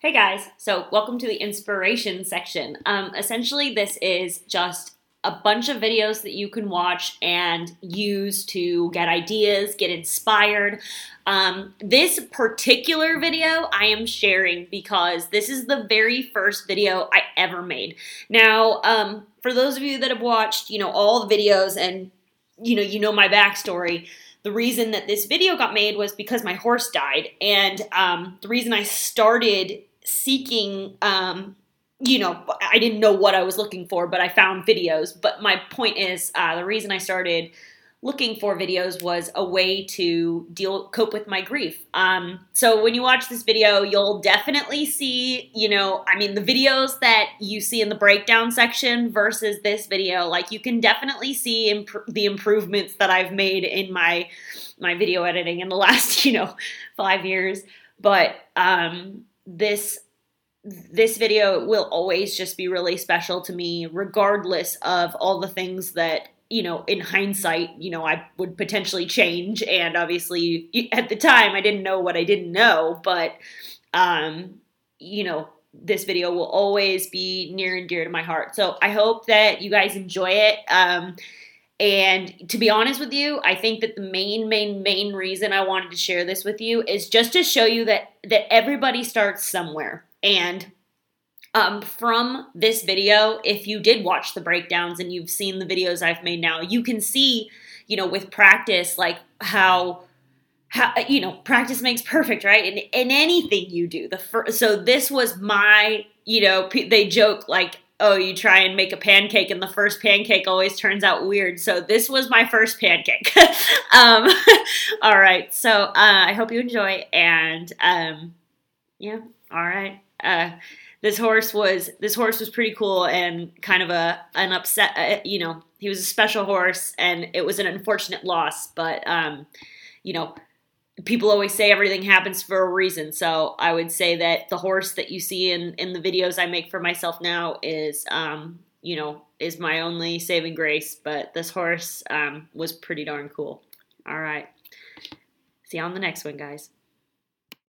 Hey guys, so welcome to the inspiration section. Um, essentially, this is just a bunch of videos that you can watch and use to get ideas, get inspired. Um, this particular video I am sharing because this is the very first video I ever made. Now, um, for those of you that have watched, you know, all the videos and you know, you know my backstory the reason that this video got made was because my horse died. And um, the reason I started seeking, um, you know, I didn't know what I was looking for, but I found videos. But my point is, uh, the reason I started looking for videos was a way to deal cope with my grief. Um, so when you watch this video, you'll definitely see, you know, I mean the videos that you see in the breakdown section versus this video, like you can definitely see imp- the improvements that I've made in my my video editing in the last, you know, 5 years. But um this this video will always just be really special to me regardless of all the things that you know, in hindsight, you know, I would potentially change. And obviously, at the time, I didn't know what I didn't know. But, um, you know, this video will always be near and dear to my heart. So I hope that you guys enjoy it. Um, and to be honest with you, I think that the main, main, main reason I wanted to share this with you is just to show you that that everybody starts somewhere. And um, from this video, if you did watch the breakdowns and you've seen the videos I've made now, you can see, you know, with practice, like how, how you know, practice makes perfect, right? In, in anything you do. The first, so this was my, you know, they joke like, oh, you try and make a pancake and the first pancake always turns out weird. So this was my first pancake. um, all right. So uh, I hope you enjoy and um, yeah. All right. Uh, this horse was this horse was pretty cool and kind of a an upset uh, you know he was a special horse and it was an unfortunate loss but um you know people always say everything happens for a reason. So i would say that the horse that you see in in the videos i make for myself now is um you know is my only saving grace but this horse um was pretty darn cool. All right. See you on the next one guys